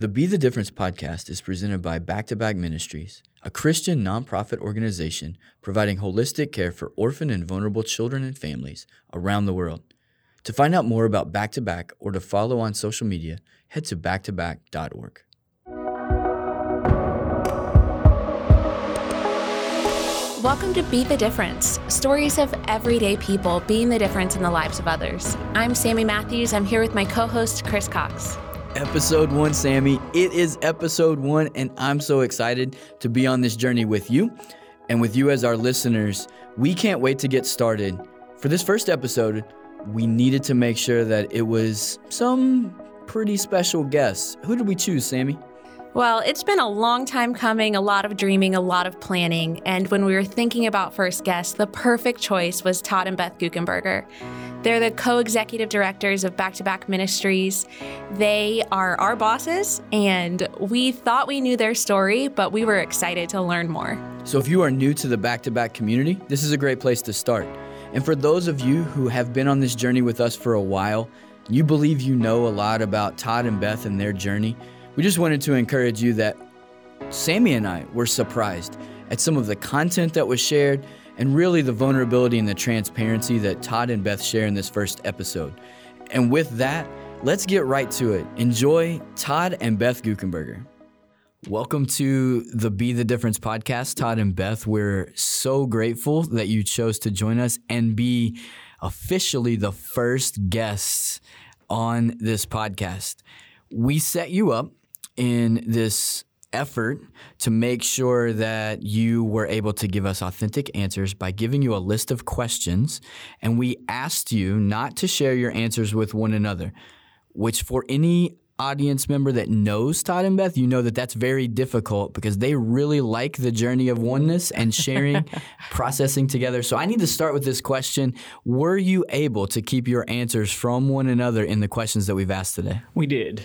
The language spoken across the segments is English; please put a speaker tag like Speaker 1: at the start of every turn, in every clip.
Speaker 1: The Be the Difference podcast is presented by Back to Back Ministries, a Christian nonprofit organization providing holistic care for orphan and vulnerable children and families around the world. To find out more about Back to Back or to follow on social media, head to backtoback.org.
Speaker 2: Welcome to Be the Difference stories of everyday people being the difference in the lives of others. I'm Sammy Matthews. I'm here with my co host, Chris Cox.
Speaker 1: Episode one, Sammy. It is episode one, and I'm so excited to be on this journey with you and with you as our listeners. We can't wait to get started. For this first episode, we needed to make sure that it was some pretty special guests. Who did we choose, Sammy?
Speaker 2: Well, it's been a long time coming, a lot of dreaming, a lot of planning. And when we were thinking about first guests, the perfect choice was Todd and Beth Guckenberger. They're the co executive directors of Back to Back Ministries. They are our bosses, and we thought we knew their story, but we were excited to learn more.
Speaker 1: So, if you are new to the Back to Back community, this is a great place to start. And for those of you who have been on this journey with us for a while, you believe you know a lot about Todd and Beth and their journey we just wanted to encourage you that Sammy and I were surprised at some of the content that was shared and really the vulnerability and the transparency that Todd and Beth share in this first episode. And with that, let's get right to it. Enjoy Todd and Beth Guckenberger. Welcome to the Be the Difference podcast, Todd and Beth. We're so grateful that you chose to join us and be officially the first guests on this podcast. We set you up in this effort to make sure that you were able to give us authentic answers by giving you a list of questions. And we asked you not to share your answers with one another, which for any audience member that knows Todd and Beth, you know that that's very difficult because they really like the journey of oneness and sharing, processing together. So I need to start with this question. Were you able to keep your answers from one another in the questions that we've asked today?
Speaker 3: We did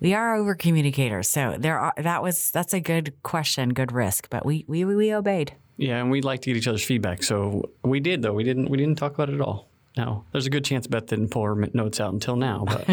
Speaker 4: we are over communicators. So there are that was that's a good question, good risk, but we we we obeyed.
Speaker 3: Yeah, and we like to get each other's feedback. So we did though. We didn't we didn't talk about it at all. No, there's a good chance Beth didn't pull her notes out until now, but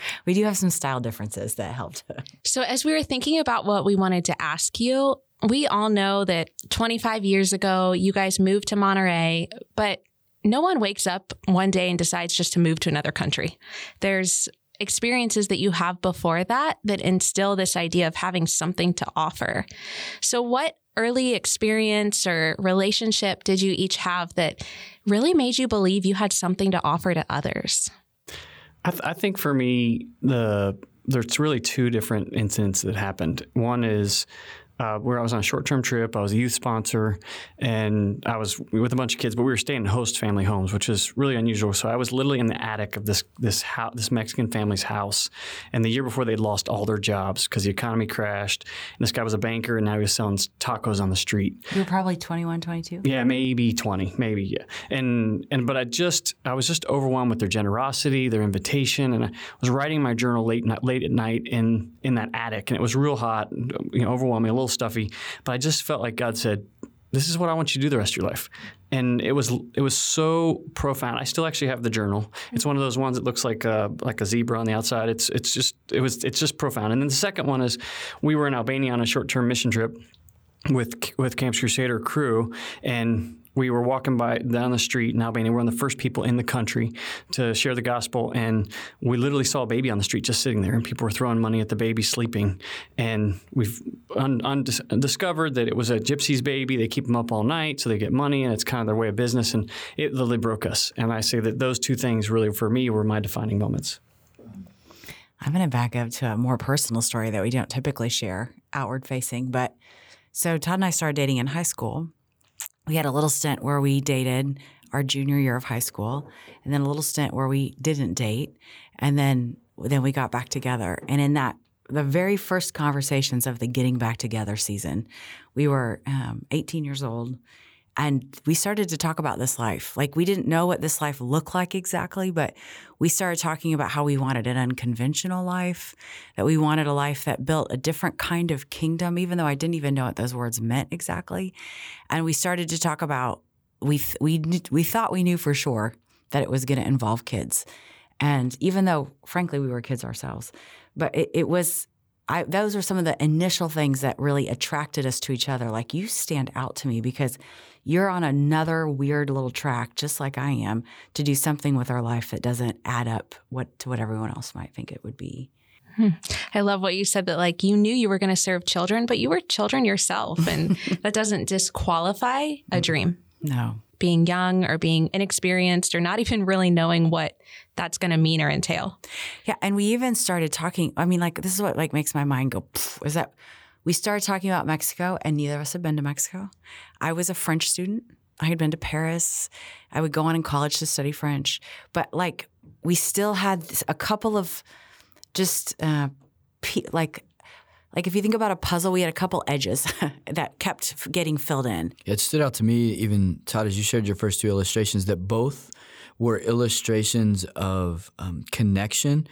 Speaker 4: we do have some style differences that helped.
Speaker 2: so as we were thinking about what we wanted to ask you, we all know that 25 years ago you guys moved to Monterrey, but no one wakes up one day and decides just to move to another country. There's experiences that you have before that that instill this idea of having something to offer. So, what early experience or relationship did you each have that really made you believe you had something to offer to others?
Speaker 3: I, th- I think for me, the there's really two different incidents that happened. One is uh, where I was on a short term trip. I was a youth sponsor, and I was with a bunch of kids, but we were staying in host family homes, which is really unusual. So I was literally in the attic of this this house, this Mexican family's house. And the year before, they'd lost all their jobs because the economy crashed. And this guy was a banker, and now he was selling tacos on the street.
Speaker 4: You were probably 21, 22?
Speaker 3: Yeah, maybe 20, maybe, yeah. And, and but I just, I was just overwhelmed with their generosity, their invitation. And I was writing my journal late, late at night in, in that attic, and it was real hot, you know, overwhelming, a little stuffy, but I just felt like God said, "This is what I want you to do the rest of your life." And it was it was so profound. I still actually have the journal. It's one of those ones that looks like a, like a zebra on the outside. It's it's just it was it's just profound. And then the second one is we were in Albania on a short term mission trip with with Campus Crusader crew and we were walking by down the street in Albania. We're one of the first people in the country to share the gospel, and we literally saw a baby on the street just sitting there, and people were throwing money at the baby sleeping. And we've un- un- discovered that it was a gypsy's baby. They keep them up all night so they get money, and it's kind of their way of business. And it literally broke us. And I say that those two things really, for me, were my defining moments.
Speaker 4: I'm going to back up to a more personal story that we don't typically share, outward facing. But so Todd and I started dating in high school we had a little stint where we dated our junior year of high school, and then a little stint where we didn't date, and then then we got back together. And in that, the very first conversations of the getting back together season, we were um, 18 years old, and we started to talk about this life. Like we didn't know what this life looked like exactly, but we started talking about how we wanted an unconventional life, that we wanted a life that built a different kind of kingdom, even though I didn't even know what those words meant exactly. And we started to talk about we we we thought we knew for sure that it was going to involve kids, and even though frankly we were kids ourselves, but it, it was I, those are some of the initial things that really attracted us to each other. Like you stand out to me because you're on another weird little track, just like I am, to do something with our life that doesn't add up what to what everyone else might think it would be.
Speaker 2: Hmm. I love what you said that like you knew you were going to serve children, but you were children yourself, and that doesn't disqualify a dream.
Speaker 4: No,
Speaker 2: being young or being inexperienced or not even really knowing what that's going to mean or entail.
Speaker 4: Yeah, and we even started talking. I mean, like this is what like makes my mind go. Is that we started talking about Mexico, and neither of us had been to Mexico. I was a French student. I had been to Paris. I would go on in college to study French, but like we still had a couple of just uh, like like if you think about a puzzle, we had a couple edges that kept getting filled in.
Speaker 1: It stood out to me, even Todd, as you shared your first two illustrations, that both were illustrations of um, connection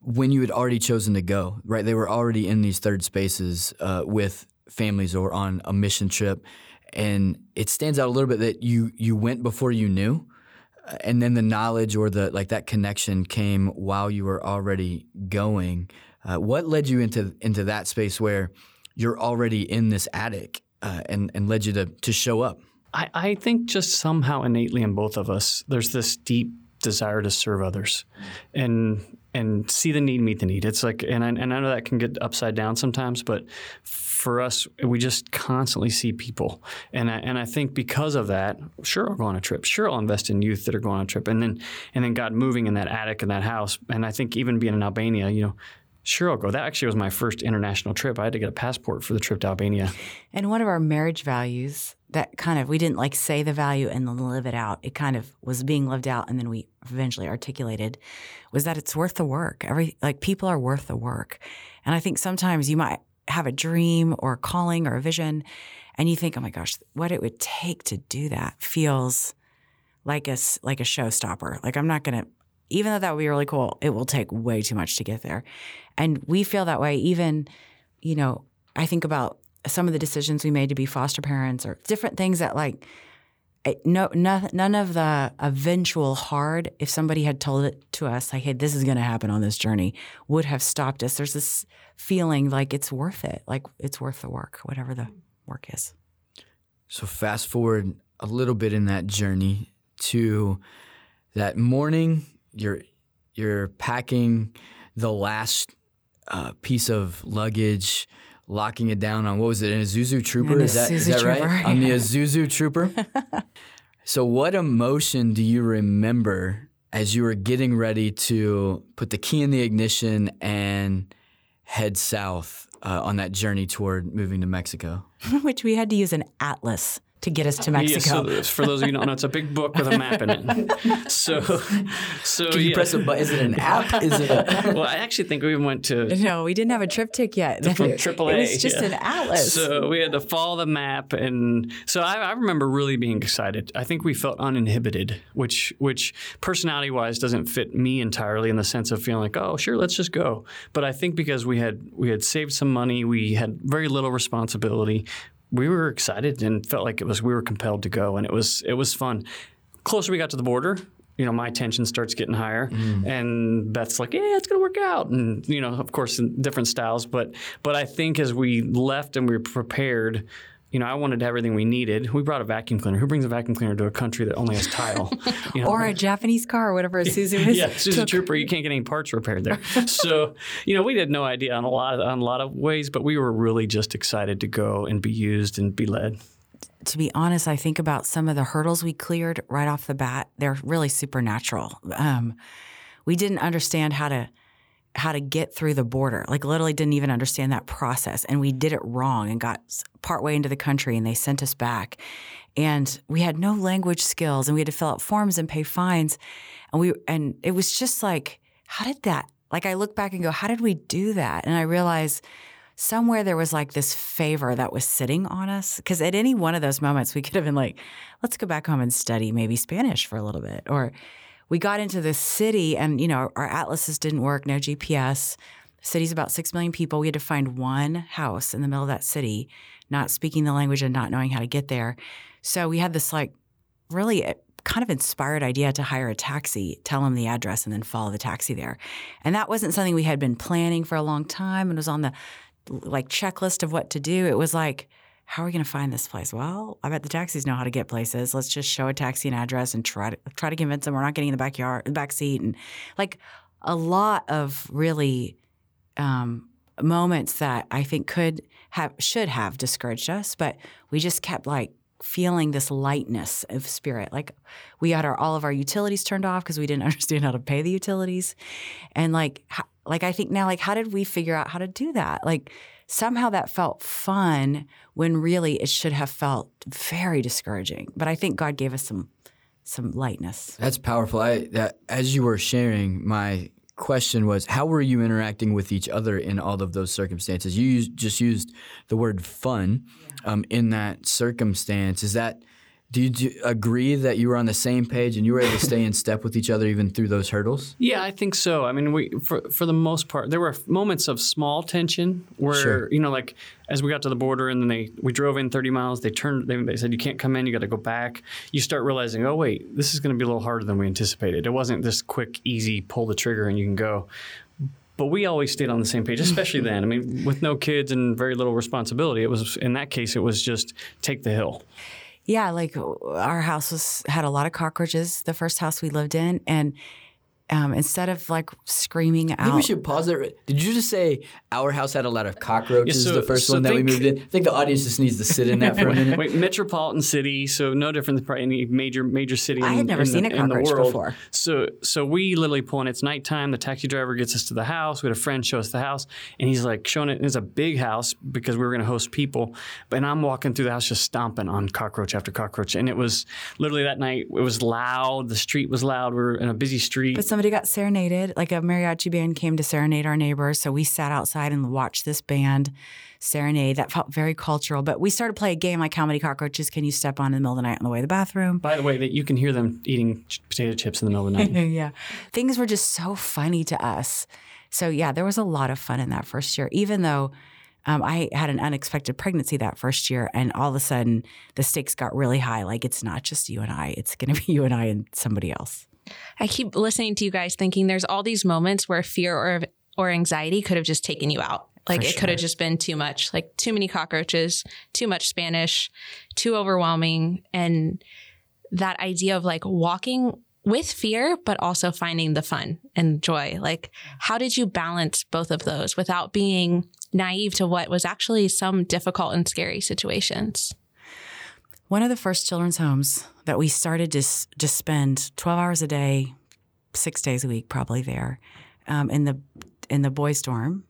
Speaker 1: when you had already chosen to go. Right, they were already in these third spaces uh, with families or on a mission trip, and it stands out a little bit that you you went before you knew and then the knowledge or the like that connection came while you were already going uh, what led you into into that space where you're already in this attic uh, and and led you to to show up?
Speaker 3: I, I think just somehow innately in both of us, there's this deep desire to serve others, and and see the need, meet the need. It's like, and I, and I know that can get upside down sometimes, but for us, we just constantly see people, and I, and I think because of that, sure I'll go on a trip, sure I'll invest in youth that are going on a trip, and then and then God moving in that attic in that house, and I think even being in Albania, you know, Sure, I'll go. That actually was my first international trip. I had to get a passport for the trip to Albania.
Speaker 4: And one of our marriage values that kind of, we didn't like say the value and then live it out. It kind of was being lived out and then we eventually articulated was that it's worth the work. Every, like people are worth the work. And I think sometimes you might have a dream or a calling or a vision and you think, oh my gosh, what it would take to do that feels like a, like a showstopper. Like I'm not going to even though that would be really cool, it will take way too much to get there. And we feel that way even, you know, I think about some of the decisions we made to be foster parents or different things that like no, no, none of the eventual hard, if somebody had told it to us, like, hey, this is going to happen on this journey, would have stopped us. There's this feeling like it's worth it, like it's worth the work, whatever the work is.
Speaker 1: So, fast forward a little bit in that journey to that morning you're you're packing the last uh, piece of luggage, locking it down on what was it, an Isuzu Trooper? Is that, is that right?
Speaker 4: Trooper.
Speaker 1: On the Isuzu Trooper. so, what emotion do you remember as you were getting ready to put the key in the ignition and head south uh, on that journey toward moving to Mexico?
Speaker 4: Which we had to use an atlas to get us to Mexico.
Speaker 3: Yeah, so for those of you who don't know, it's a big book with a map in it. So, so
Speaker 1: Can you
Speaker 3: yeah.
Speaker 1: press a button? Is it an app? Is it a
Speaker 3: well, I actually think we went to
Speaker 4: no, we didn't have a TripTik yet.
Speaker 3: AAA.
Speaker 4: It was just
Speaker 3: yeah.
Speaker 4: an atlas.
Speaker 3: So we had to follow the map, and so I, I, remember really being excited. I think we felt uninhibited, which which personality wise doesn't fit me entirely in the sense of feeling like, oh, sure, let's just go. But I think because we had we had saved some money, we had very little responsibility we were excited and felt like it was we were compelled to go, and it was it was fun. Closer we got to the border, you know, my tension starts getting higher, mm. and Beth's like, "Yeah, it's gonna work out," and you know, of course, in different styles, but but I think as we left and we were prepared, you know, I wanted everything we needed. We brought a vacuum cleaner. Who brings a vacuum cleaner to a country that only has tile?
Speaker 4: You know? or a Japanese car, or whatever Suzu is.
Speaker 3: yeah, Suzu Trooper. You can't get any parts repaired there. so, you know, we had no idea on a lot of, on a lot of ways, but we were really just excited to go and be used and be led.
Speaker 4: To be honest, I think about some of the hurdles we cleared right off the bat. They're really supernatural. Um, we didn't understand how to how to get through the border. Like literally didn't even understand that process. And we did it wrong and got partway into the country and they sent us back. And we had no language skills and we had to fill out forms and pay fines. And we and it was just like, how did that like I look back and go, how did we do that? And I realized somewhere there was like this favor that was sitting on us. Because at any one of those moments, we could have been like, let's go back home and study maybe Spanish for a little bit. Or we got into this city and, you know, our atlases didn't work, no GPS. The city's about 6 million people. We had to find one house in the middle of that city, not speaking the language and not knowing how to get there. So we had this like really eh, kind of inspired idea to hire a taxi, tell them the address, and then follow the taxi there. And that wasn't something we had been planning for a long time and was on the like checklist of what to do. It was like, how are we going to find this place? Well, I bet the taxis know how to get places. Let's just show a taxi an address and try to try to convince them we're not getting in the backyard, the back seat, and like a lot of really um, moments that I think could have should have discouraged us, but we just kept like feeling this lightness of spirit. Like we had our all of our utilities turned off because we didn't understand how to pay the utilities, and like like I think now like how did we figure out how to do that? Like somehow that felt fun when really it should have felt very discouraging. But I think God gave us some some lightness.
Speaker 1: That's powerful. I that as you were sharing, my question was how were you interacting with each other in all of those circumstances? You used, just used the word fun um, in that circumstance. Is that do you, do agree that you were on the same page and you were able to stay in step with each other even through those hurdles?
Speaker 3: Yeah, I think so. I mean, we for for the most part, there were moments of small tension where
Speaker 1: Sure.
Speaker 3: you know, like as we got to the border and then they we drove in 30 miles. They turned. They, they said you can't come in. You got to go back. You start realizing, oh wait, this is going to be a little harder than we anticipated. It wasn't this quick, easy pull the trigger and you can go. But we always stayed on the same page, especially then. I mean, with no kids and very little responsibility, it was in that case it was just take the hill.
Speaker 4: Yeah, like our house was had a lot of cockroaches. The first house we lived in, and um, instead of like screaming
Speaker 1: I think we should pause there. Did you just say our house had a lot of cockroaches
Speaker 3: Yeah, so-
Speaker 1: the first
Speaker 3: so
Speaker 1: one that we moved in? I think the audience just needs to sit in that for a minute.
Speaker 3: Wait, metropolitan city, so no different than probably any major major city.
Speaker 4: I
Speaker 3: in,
Speaker 4: had never
Speaker 3: in
Speaker 4: seen
Speaker 3: the,
Speaker 4: a cockroach
Speaker 3: world.
Speaker 4: before.
Speaker 3: So so we literally pull in. It's nighttime. The taxi driver gets us to the house. We had a friend show us the house, and he's like showing it. It's a big house because we were going to host people. But I'm walking through the house just stomping on cockroach after cockroach, and it was literally that night. It was loud. The street was loud. We were in a busy street.
Speaker 4: but somebody got serenaded. Like a mariachi band came to serenade our neighbors, so we sat outside and watched this band serenade. That felt very cultural. But we started to play a game like how many cockroaches can you step on in the middle of the night on the way to the bathroom?
Speaker 3: By the way, that you can hear them eating potato chips in the middle of the night.
Speaker 4: yeah. Things were just so funny to us. So, yeah, there was a lot of fun in that first year, even though um, I had an unexpected pregnancy that first year. And all of a sudden, the stakes got really high. Like, it's not just you and I, it's going to be you and I and somebody else.
Speaker 2: I keep listening to you guys thinking there's all these moments where fear or or anxiety could have just taken you out. Like it could have just been too much, like too many cockroaches, too much Spanish, too overwhelming and that idea of like walking with fear but also finding the fun and joy. Like how did you balance both of those without being naive to what was actually some difficult and scary situations?
Speaker 4: One of the first children's homes that we started to just spend 12 hours a day, six days a week, probably there, um, in the in the boys' dorm.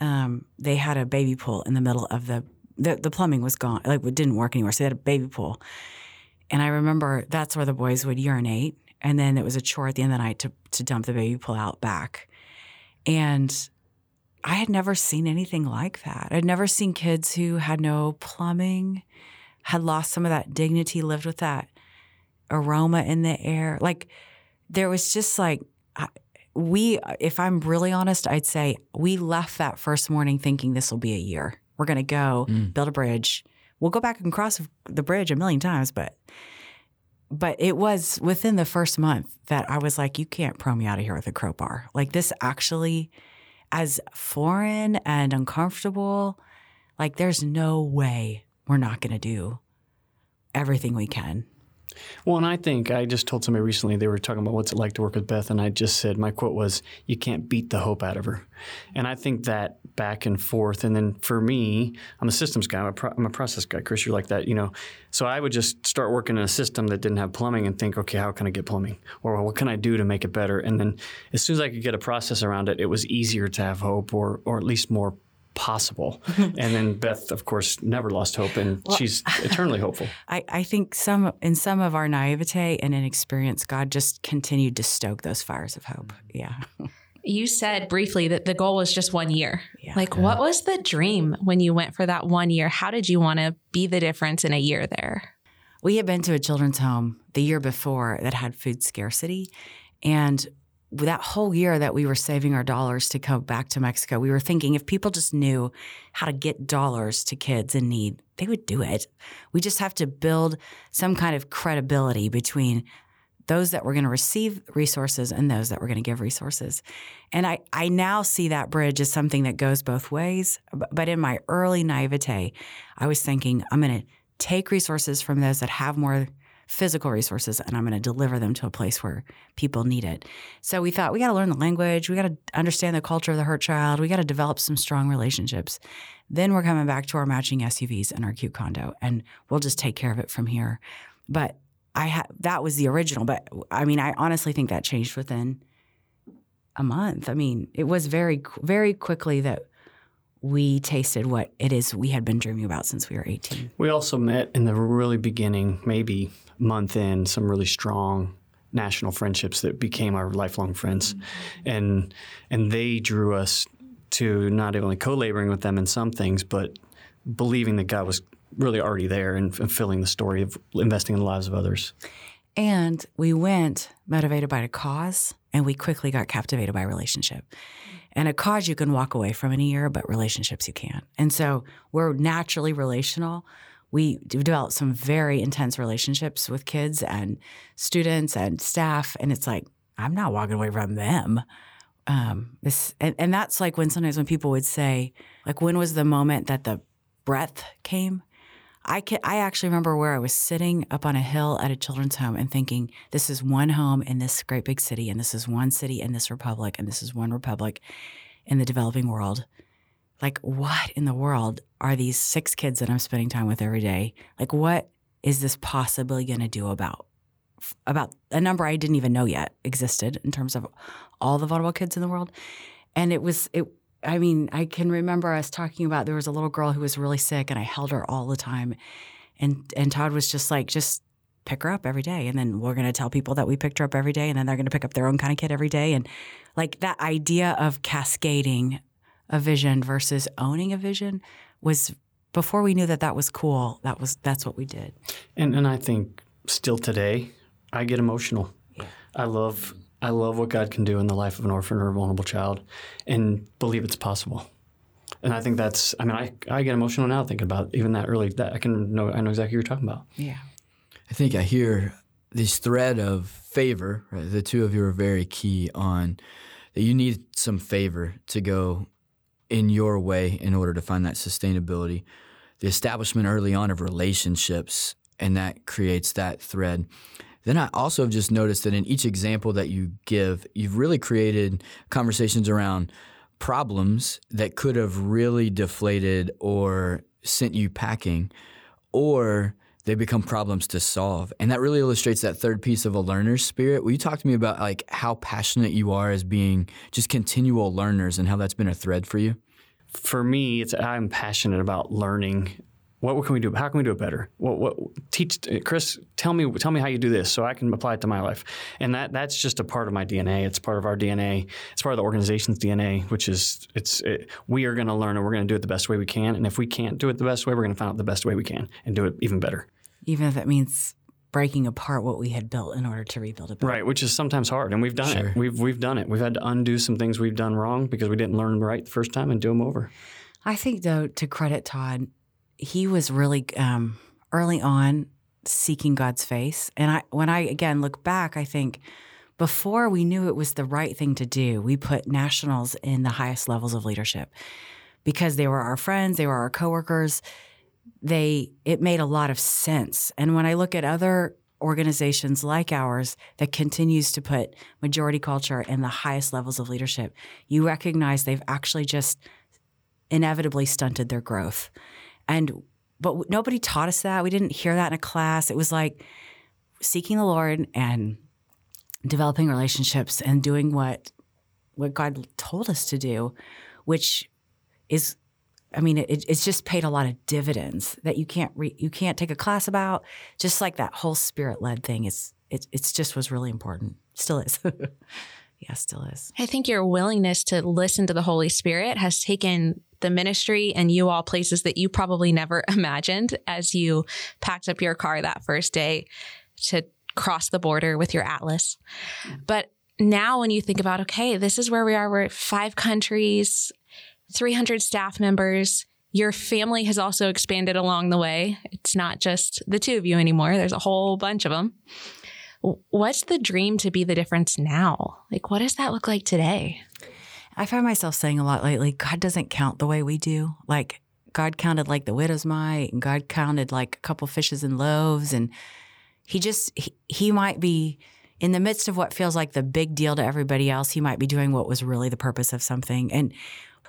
Speaker 4: Um, they had a baby pool in the middle of the, the the plumbing was gone, like it didn't work anymore. So they had a baby pool, and I remember that's where the boys would urinate, and then it was a chore at the end of the night to to dump the baby pool out back, and I had never seen anything like that. I'd never seen kids who had no plumbing had lost some of that dignity, lived with that aroma in the air. Like there was just like we, if I'm really honest, I'd say we left that first morning thinking this will be a year. We're going to go
Speaker 1: Mm.
Speaker 4: build a bridge. We'll go back and cross the bridge a million times, but but it was within the first month that I was like, you can't pro me out of here with a crowbar. Like this actually, as foreign and uncomfortable, like there's no way we're not going to do everything we can.
Speaker 3: Well, and I think I just told somebody recently they were talking about what's it like to work with Beth, and I just said my quote was, "You can't beat the hope out of her," and I think that back and forth. And then for me, I'm a systems guy. I'm a, pro- I'm a process guy. Chris, you're like that, you know. So I would just start working in a system that didn't have plumbing and think, okay, how can I get plumbing, or what can I do to make it better? And then as soon as I could get a process around it, it was easier to have hope, or or at least more possible. and then Beth, of course, never lost hope, and she's eternally hopeful.
Speaker 4: I, I think some in some of our naivete and inexperience, God just continued to stoke those fires of hope. Mm-hmm. Yeah.
Speaker 2: You said briefly that the goal was just one year.
Speaker 4: Yeah.
Speaker 2: Like, what was the dream when you went for that one year? How did you want to be the difference in a year there?
Speaker 4: We had been to a children's home the year before that had food scarcity. And that whole year that we were saving our dollars to come back to Mexico, we were thinking if people just knew how to get dollars to kids in need, they would do it. We just have to build some kind of credibility between those that were going to receive resources and those that were going to give resources. And I, I now see that bridge as something that goes both ways. But in my early naivete, I was thinking, I'm going to take resources from those that have more physical resources and I'm going to deliver them to a place where people need it. So we thought we got to learn the language, we got to understand the culture of the hurt child, we got to develop some strong relationships. Then we're coming back to our matching SUVs and our cute condo and we'll just take care of it from here. But I ha- that was the original, but I mean, I honestly think that changed within a month. I mean, it was very, very quickly that we tasted what it is we had been dreaming about since we were 18.
Speaker 3: We also met in the really beginning, maybe month in, some really strong national friendships that became our lifelong friends, mm-hmm. and and they drew us to not only co-laboring with them in some things, but believing that God was really already there and fulfilling the story of investing in the lives of others.
Speaker 4: And we went motivated by a cause, and we quickly got captivated by relationship. And a cause you can walk away from in a year, but relationships you can't. And so we're naturally relational. We developed some very intense relationships with kids and students and staff. And it's like, I'm not walking away from them. Um, this, and, and that's like when sometimes when people would say, like, when was the moment that the breath came? I can, I actually remember where I was sitting up on a hill at a children's home and thinking, this is one home in this great big city, and this is one city in this republic, and this is one republic in the developing world. Like, what in the world are these six kids that I'm spending time with every day? Like, what is this possibly going to do about about a number I didn't even know yet existed in terms of all the vulnerable kids in the world? And it was it I mean, I can remember us talking about there was a little girl who was really sick and I held her all the time. And and Todd was just like, just pick her up every day. And then we're gonna tell people that we picked her up every day and then they're gonna pick up their own kind of kid every day. And like that idea of cascading a vision versus owning a vision was before we knew that that was cool, that was that's what we did.
Speaker 3: And and I think still today, I get emotional. Yeah. I love I love what God can do in the life of an orphan or a vulnerable child and believe it's possible. And I think that's, I mean, I, I get emotional now thinking about even that early, that I can know, I know exactly what you're talking about.
Speaker 4: Yeah.
Speaker 1: I think I hear this thread of favor, right? The two of you are very key on that you need some favor to go in your way in order to find that sustainability. The establishment early on of relationships, and that creates that thread. Then I also have just noticed that in each example that you give, you've really created conversations around problems that could have really deflated or sent you packing, or they become problems to solve. And that really illustrates that third piece of a learner's spirit. Will you talk to me about like how passionate you are as being just continual learners and how that's been a thread for you?
Speaker 3: For me, it's I'm passionate about learning what can we do? How can we do it better? What, what teach Chris? Tell me, tell me how you do this, so I can apply it to my life. And that that's just a part of my DNA. It's part of our DNA. It's part of the organization's DNA, which is it's it, we are going to learn and we're going to do it the best way we can. And if we can't do it the best way, we're going to find out the best way we can and do it even better.
Speaker 4: Even if it means breaking apart what we had built in order to rebuild it.
Speaker 3: Right, which is sometimes hard, and we've done sure. it. We've we've done it. We've had to undo some things we've done wrong because we didn't learn them right the first time and do them over.
Speaker 4: I think though, to credit Todd, he was really um, early on seeking God's face. And I, when I again look back, I think before we knew it was the right thing to do, we put nationals in the highest levels of leadership because they were our friends, they were our coworkers. They it made a lot of sense. And when I look at other organizations like ours that continues to put majority culture in the highest levels of leadership, you recognize they've actually just inevitably stunted their growth. And but nobody taught us that. We didn't hear that in a class. It was like seeking the Lord and developing relationships and doing what what God told us to do, which is I mean, it, it's just paid a lot of dividends that you can't re, you can't take a class about. Just like that whole spirit led thing is it it's just was really important. Still is. yeah, still is.
Speaker 2: I think your willingness to listen to the Holy Spirit has taken the ministry and you all places that you probably never imagined as you packed up your car that first day to cross the border with your Atlas. Mm. But now, when you think about, okay, this is where we are, we're five countries, 300 staff members. Your family has also expanded along the way. It's not just the two of you anymore, there's a whole bunch of them. What's the dream to be the difference now? Like, what does that look like today?
Speaker 4: I find myself saying a lot lately, God doesn't count the way we do. Like, God counted like the widow's mite, and God counted like a couple fishes and loaves. And he just, he, he might be in the midst of what feels like the big deal to everybody else, he might be doing what was really the purpose of something. And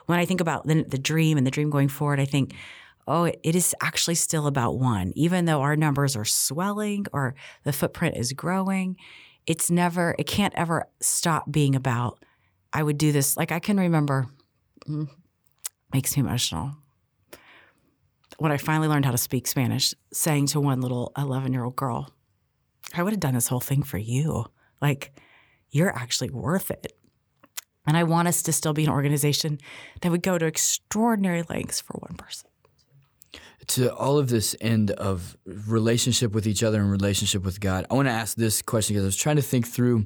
Speaker 4: when I think about the, the dream and the dream going forward, I think, oh, it is actually still about one. Even though our numbers are swelling or the footprint is growing, it's never, it can't ever stop being about, I would do this. Like I can remember, mm, makes me emotional. When I finally learned how to speak Spanish, saying to one little 11 year old girl, I would have done this whole thing for you. Like, you're actually worth it. And I want us to still be an organization that would go to extraordinary lengths for one person.
Speaker 1: To all of this end of relationship with each other and relationship with God, I want to ask this question because I was trying to think through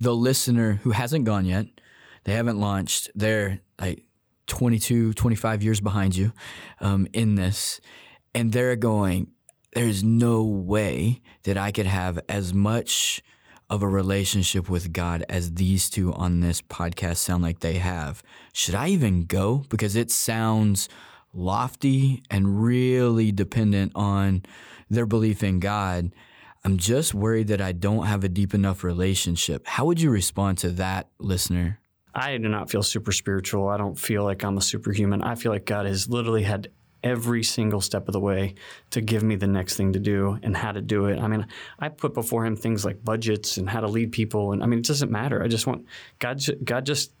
Speaker 1: the listener who hasn't gone yet. They haven't launched. They're like 22, 25 years behind you um, in this. And they're going, there's no way that I could have as much of a relationship with God as these two on this podcast sound like they have. Should I even go? Because it sounds lofty and really dependent on their belief in God. I'm just worried that I don't have a deep enough relationship. How would you respond to that, listener?
Speaker 3: I do not feel super spiritual. I don't feel like I'm a superhuman. I feel like God has literally had every single step of the way to give me the next thing to do and how to do it. I mean, I put before him things like budgets and how to lead people, and I mean, it doesn't matter. I just want God. God just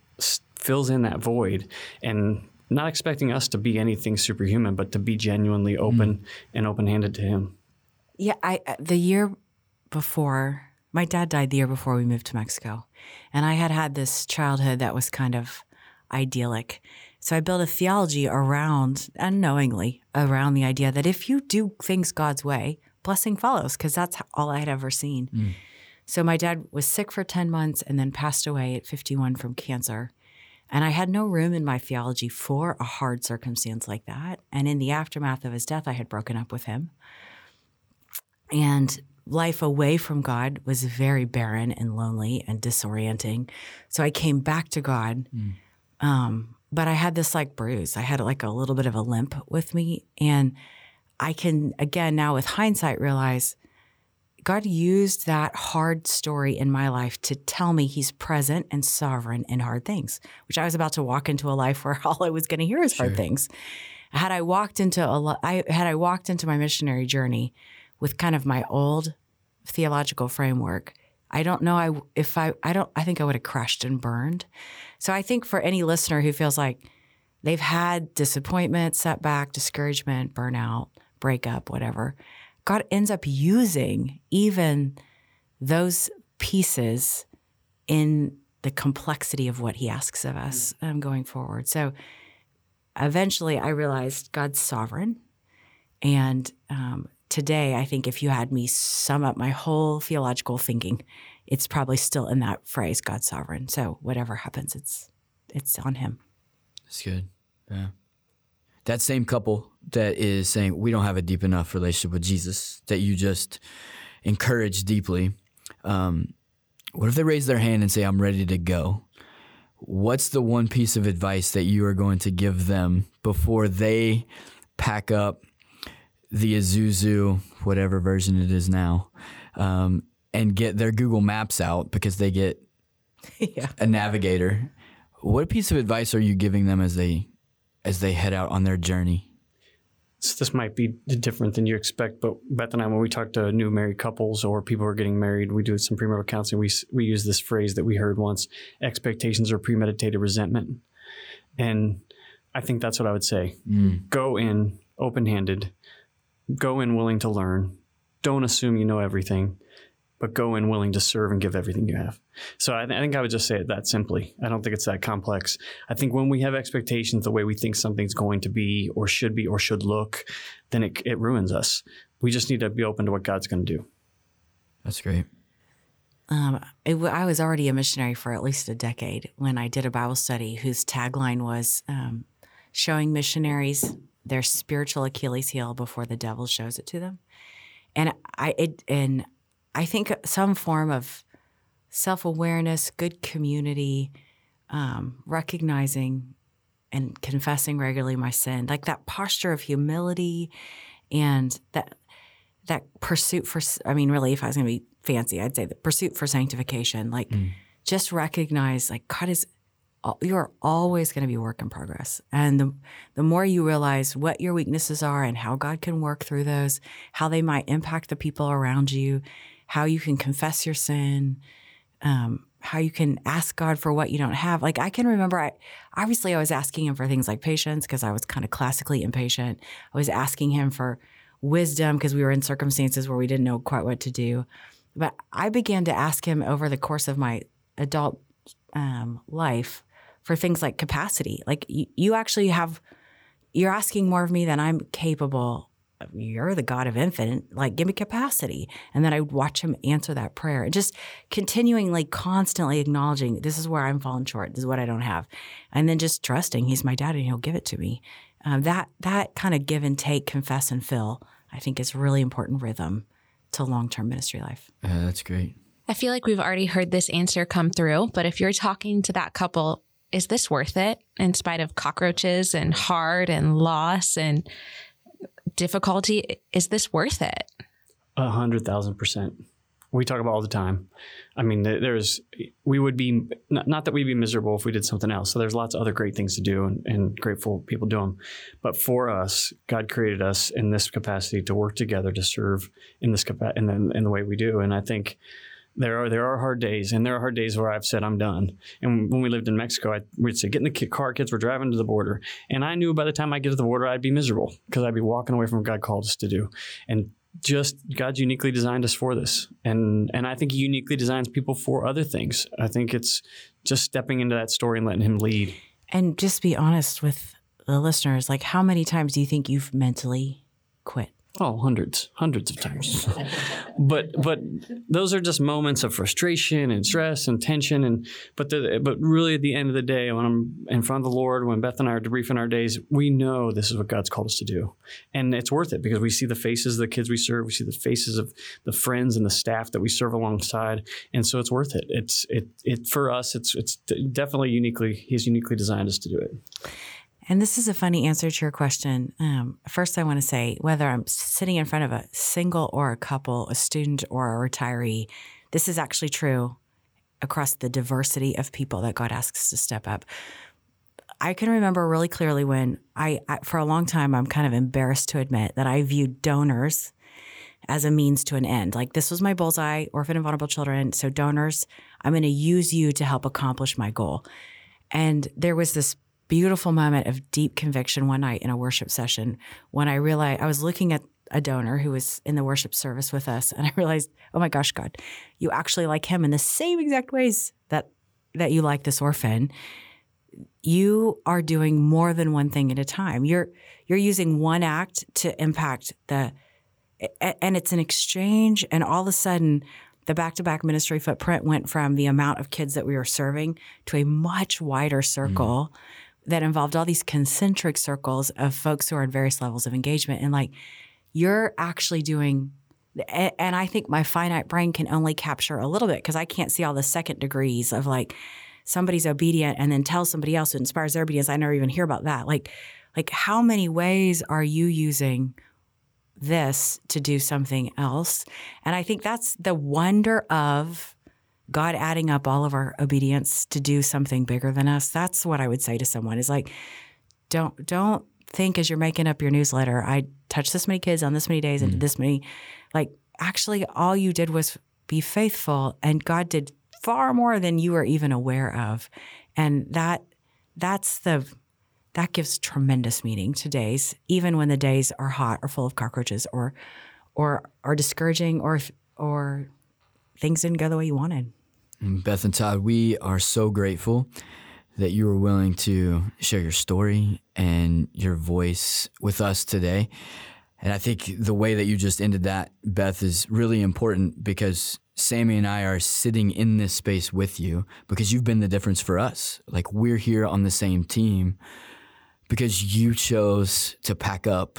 Speaker 3: fills in that void, and not expecting us to be anything superhuman, but to be genuinely open mm. and open-handed to Him.
Speaker 4: Yeah, I the year before my dad died, the year before we moved to Mexico, and I had had this childhood that was kind of idyllic. So I built a theology around, unknowingly, around the idea that if you do things God's way, blessing follows, because that's all I had ever seen. Mm. So my dad was sick for 10 months and then passed away at 51 from cancer. And I had no room in my theology for a hard circumstance like that. And in the aftermath of his death, I had broken up with him. And life away from God was very barren and lonely and disorienting. So I came back to God. Mm. Um, but I had this like bruise. I had like a little bit of a limp with me. And I can, again, now with hindsight, realize God used that hard story in my life to tell me He's present and sovereign in hard things, which I was about to walk into a life where all I was going to hear is sure. hard things. Had I walked into a, I had I walked into my missionary journey with kind of my old theological framework, I don't know I if I I don't I think I would have crushed and burned. So I think for any listener who feels like they've had disappointment, setback, discouragement, burnout, breakup, whatever, God ends up using even those pieces in the complexity of what he asks of us um, going forward. So eventually I realized God's sovereign. And um, today, I think if you had me sum up my whole theological thinking, it's probably still in that phrase, God's sovereign. So whatever happens, it's it's on him.
Speaker 1: That's good. Yeah. That same couple that is saying we don't have a deep enough relationship with Jesus that you just encourage deeply. Um, what if they raise their hand and say, I'm ready to go? What's the one piece of advice that you are going to give them before they pack up the Azuzu, whatever version it is now, um, and get their Google Maps out because they get yeah. a navigator. What piece of advice are you giving them as they as they head out on their journey?
Speaker 3: So this might be different than you expect, but Beth and I, when we talk to new married couples or people who are getting married, we do some premarital counseling. We we use this phrase that we heard once: expectations or premeditated resentment, and I think that's what I would say. Mm. Go in open handed, go in willing to learn. Don't assume you know everything but go in willing to serve and give everything you have. So I, th- I, think I would just say it that simply. I don't think it's that complex. I think when we have expectations the way we think something's going to be or should be or should look, then it, it ruins us. We just need to be open to what God's going to do.
Speaker 1: That's great.
Speaker 4: Um, I was already a missionary for at least a decade when I did a Bible study whose tagline was um, showing missionaries their spiritual Achilles heel before the devil shows it to them. And I it, and I think some form of self awareness, good community, um, recognizing and confessing regularly my sin, like that posture of humility and that that pursuit for I mean, really, if I was going to be fancy, I'd say the pursuit for sanctification. Like, mm. just recognize like God is you are always going to be work in progress. And the, the more you realize what your weaknesses are and how God can work through those, how they might impact the people around you, how you can confess your sin, um, how you can ask God for what you don't have. Like I can remember, I obviously I was asking Him for things like patience because I was kind of classically impatient. I was asking Him for wisdom because we were in circumstances where we didn't know quite what to do. But I began to ask Him over the course of my adult um, life for things like capacity. Like you, you actually have, you're asking more of me than I'm capable. You're the God of infinite. Like, give me capacity. And then I would watch him answer that prayer and just continuing, like, constantly acknowledging this is where I'm falling short. This is what I don't have. And then just trusting he's my dad and he'll give it to me. Um, that, that kind of give and take, confess and fill, I think is really important rhythm to long term ministry life.
Speaker 1: Yeah, that's great.
Speaker 2: I feel like we've already heard this answer come through, but if you're talking to that couple is this worth it in spite of cockroaches and hard and loss and difficulty? Is this worth it?
Speaker 3: A hundred thousand percent. We talk about all the time. I mean, there's, we would be, not, that we'd be miserable if we did something else. So there's lots of other great things to do and, and grateful people do them. But for us, God created us in this capacity to work together to serve in this, in the, in the way we do. And I think, there are there are hard days, and there are hard days where I've said I'm done. And when we lived in Mexico, I, we'd say get in the car, kids were driving to the border, and I knew by the time I get to the border, I'd be miserable because I'd be walking away from what God called us to do. And just God's uniquely designed us for this, and and I think He uniquely designs people for other things. I think it's just stepping into that story and letting Him lead.
Speaker 4: And just be honest with the listeners. Like, how many times do you think you've mentally quit?
Speaker 3: Oh, hundreds, hundreds of times. but but those are just moments of frustration and stress and tension and but the but really at the end of the day when I'm in front of the Lord, when Beth and I are debriefing our days, we know this is what God's called us to do. And it's worth it because we see the faces of the kids we serve, we see the faces of the friends and the staff that we serve alongside. And so it's worth it. It's it it for us it's it's definitely uniquely he's uniquely designed us to do it.
Speaker 4: And this is a funny answer to your question. Um, first, I want to say whether I'm sitting in front of a single or a couple, a student or a retiree, this is actually true across the diversity of people that God asks to step up. I can remember really clearly when I, I, for a long time, I'm kind of embarrassed to admit that I viewed donors as a means to an end. Like this was my bullseye, orphan and vulnerable children. So donors, I'm going to use you to help accomplish my goal. And there was this beautiful moment of deep conviction one night in a worship session when I realized I was looking at a donor who was in the worship service with us and I realized, oh my gosh, God, you actually like him in the same exact ways that that you like this orphan. You are doing more than one thing at a time. You're you're using one act to impact the and it's an exchange and all of a sudden the back-to-back ministry footprint went from the amount of kids that we were serving to a much wider circle. Mm that involved all these concentric circles of folks who are at various levels of engagement. And like, you're actually doing, and I think my finite brain can only capture a little bit because I can't see all the second degrees of like somebody's obedient and then tells somebody else who inspires their obedience. I never even hear about that. Like, like how many ways are you using this to do something else? And I think that's the wonder of God adding up all of our obedience to do something bigger than us. That's what I would say to someone is like, don't don't think as you're making up your newsletter, I touched this many kids on this many days and mm-hmm. this many. Like actually all you did was be faithful and God did far more than you were even aware of. And that that's the that gives tremendous meaning to days, even when the days are hot or full of cockroaches or or are discouraging or or things didn't go the way you wanted.
Speaker 1: Beth and Todd, we are so grateful that you were willing to share your story and your voice with us today. And I think the way that you just ended that, Beth, is really important because Sammy and I are sitting in this space with you because you've been the difference for us. Like we're here on the same team because you chose to pack up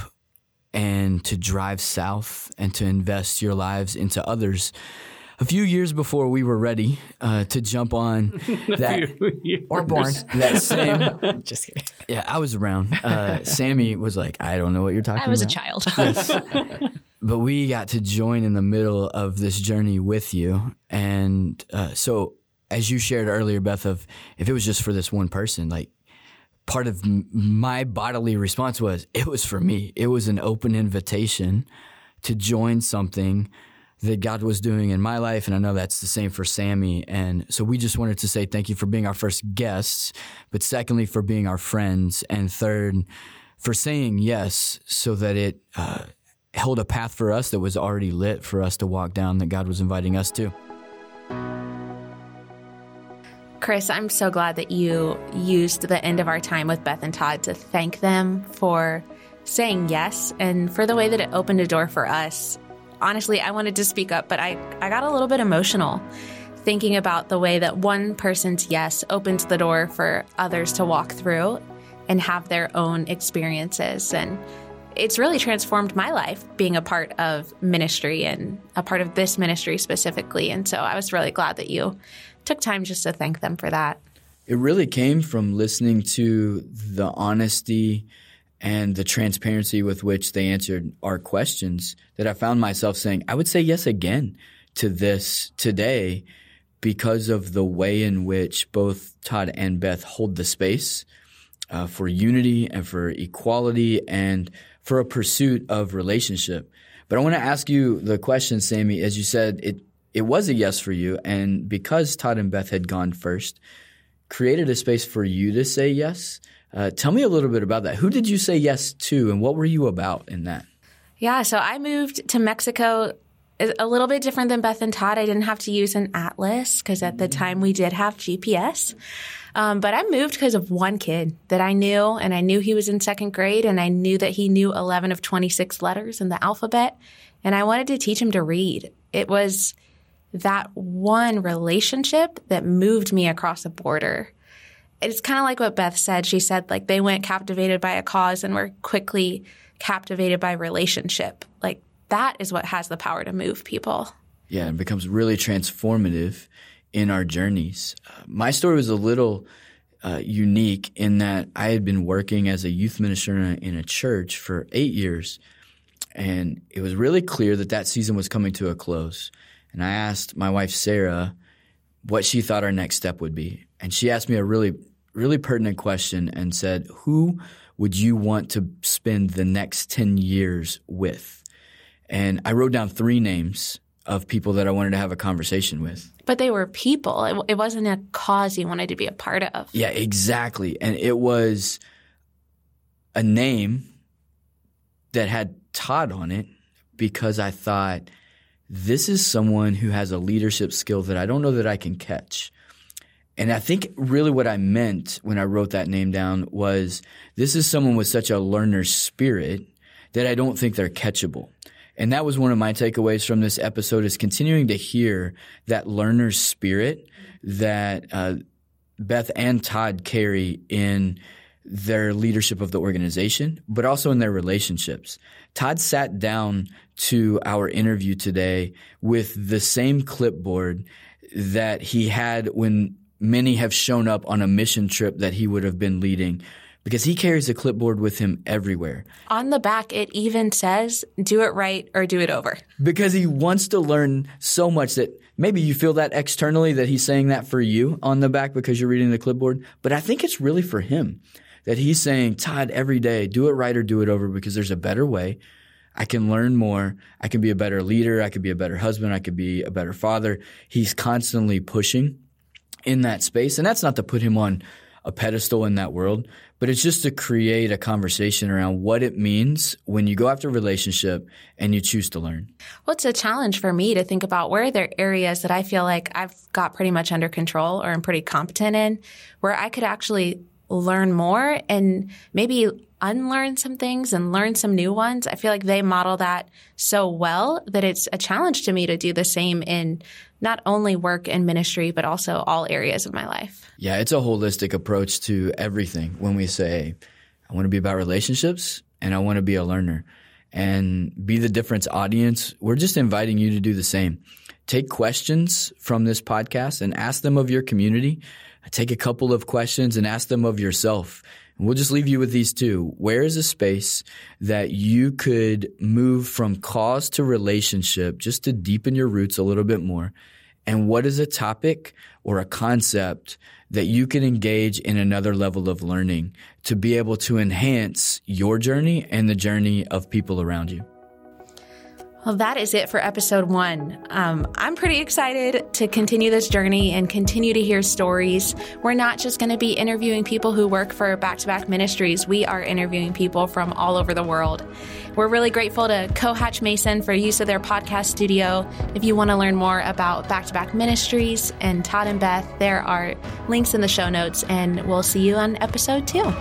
Speaker 1: and to drive south and to invest your lives into others a few years before we were ready uh, to jump on that
Speaker 4: or born.
Speaker 1: that same.
Speaker 4: Just kidding.
Speaker 1: Yeah, I was around. Uh, Sammy was like, "I don't know what you're talking about."
Speaker 2: I was a child.
Speaker 1: but we got to join in the middle of this journey with you, and uh, so as you shared earlier, Beth, of if it was just for this one person, like part of m- my bodily response was it was for me. It was an open invitation to join something that God was doing in my life. And I know that's the same for Sammy. And so we just wanted to say thank you for being our first guests, but secondly, for being our friends. And third, for saying yes so that it uh, held a path for us that was already lit for us to walk down that God was inviting us to.
Speaker 2: Chris, I'm so glad that you used the end of our time with Beth and Todd to thank them for saying yes and for the way that it opened a door for us. Honestly, I wanted to speak up, but I, I got a little bit emotional thinking about the way that one person's yes opened the door for others to walk through and have their own experiences. And it's really transformed my life being a part of ministry and a part of this ministry specifically. And so I was really glad that you took time just to thank them for that.
Speaker 1: It really came from listening to the honesty and the transparency with which they answered our questions that I found myself saying, I would say yes again to this today because of the way in which both Todd and Beth hold the space uh, for unity and for equality and for a pursuit of relationship. But I want to ask you the question, Sammy, as you said, it it was a yes for you. And because Todd and Beth had gone first, created a space for you to say yes. Uh, tell me a little bit about that. Who did you say yes to, and what were you about in that?
Speaker 2: Yeah, so I moved to Mexico a little bit different than Beth and Todd. I didn't have to use an atlas because at the time we did have GPS. Um, but I moved because of one kid that I knew, and I knew he was in second grade, and I knew that he knew 11 of 26 letters in the alphabet, and I wanted to teach him to read. It was that one relationship that moved me across a border. It's kind of like what Beth said. She said, like, they went captivated by a cause and were quickly captivated by relationship. Like, that is what has the power to move people.
Speaker 1: Yeah, it becomes really transformative in our journeys. Uh, my story was a little uh, unique in that I had been working as a youth minister in a, in a church for eight years. And it was really clear that that season was coming to a close and I asked my wife Sarah what she thought our next step would be. And she asked me a really, really pertinent question and said, Who would you want to spend the next 10 years with? And I wrote down three names of people that I wanted to have a conversation with.
Speaker 2: But they were people. It, it wasn't a cause you wanted to be a part of.
Speaker 1: Yeah, exactly. And it was a name that had Todd on it because I thought – this is someone who has a leadership skill that I don't know that I can catch. And I think really what I meant when I wrote that name down was this is someone with such a learner spirit that I don't think they're catchable. And that was one of my takeaways from this episode is continuing to hear that learner spirit that uh, Beth and Todd carry in their leadership of the organization, but also in their relationships. Todd sat down to our interview today with the same clipboard that he had when many have shown up on a mission trip that he would have been leading because he carries a clipboard with him everywhere.
Speaker 2: On the back, it even says, do it right or do it over.
Speaker 1: Because he wants to learn so much that maybe you feel that externally that he's saying that for you on the back because you're reading the clipboard, but I think it's really for him that he's saying, Todd, every day, do it right or do it over because there's a better way. I can learn more. I can be a better leader. I could be a better husband. I could be a better father. He's constantly pushing in that space. And that's not to put him on a pedestal in that world, but it's just to create a conversation around what it means when you go after a relationship and you choose to learn.
Speaker 2: Well, it's a challenge for me to think about where are there areas that I feel like I've got pretty much under control or I'm pretty competent in where I could actually learn more and maybe unlearn some things and learn some new ones. I feel like they model that so well that it's a challenge to me to do the same in not only work and ministry, but also all areas of my life.
Speaker 1: Yeah, it's a holistic approach to everything when we say, I want to be about relationships and I want to be a learner. and be the difference audience, we're just inviting you to do the same. Take questions from this podcast and ask them of your community. Take a couple of questions and ask them of yourself. We'll just leave you with these two. Where is a space that you could move from cause to relationship just to deepen your roots a little bit more? And what is a topic or a concept that you can engage in another level of learning to be able to enhance your journey and the journey of people around you?
Speaker 2: Well, that is it for episode one. Um, I'm pretty excited to continue this journey and continue to hear stories. We're not just going to be interviewing people who work for Back to Back Ministries, we are interviewing people from all over the world. We're really grateful to Cohatch Mason for use of their podcast studio. If you want to learn more about Back to Back Ministries and Todd and Beth, there are links in the show notes, and we'll see you on episode two.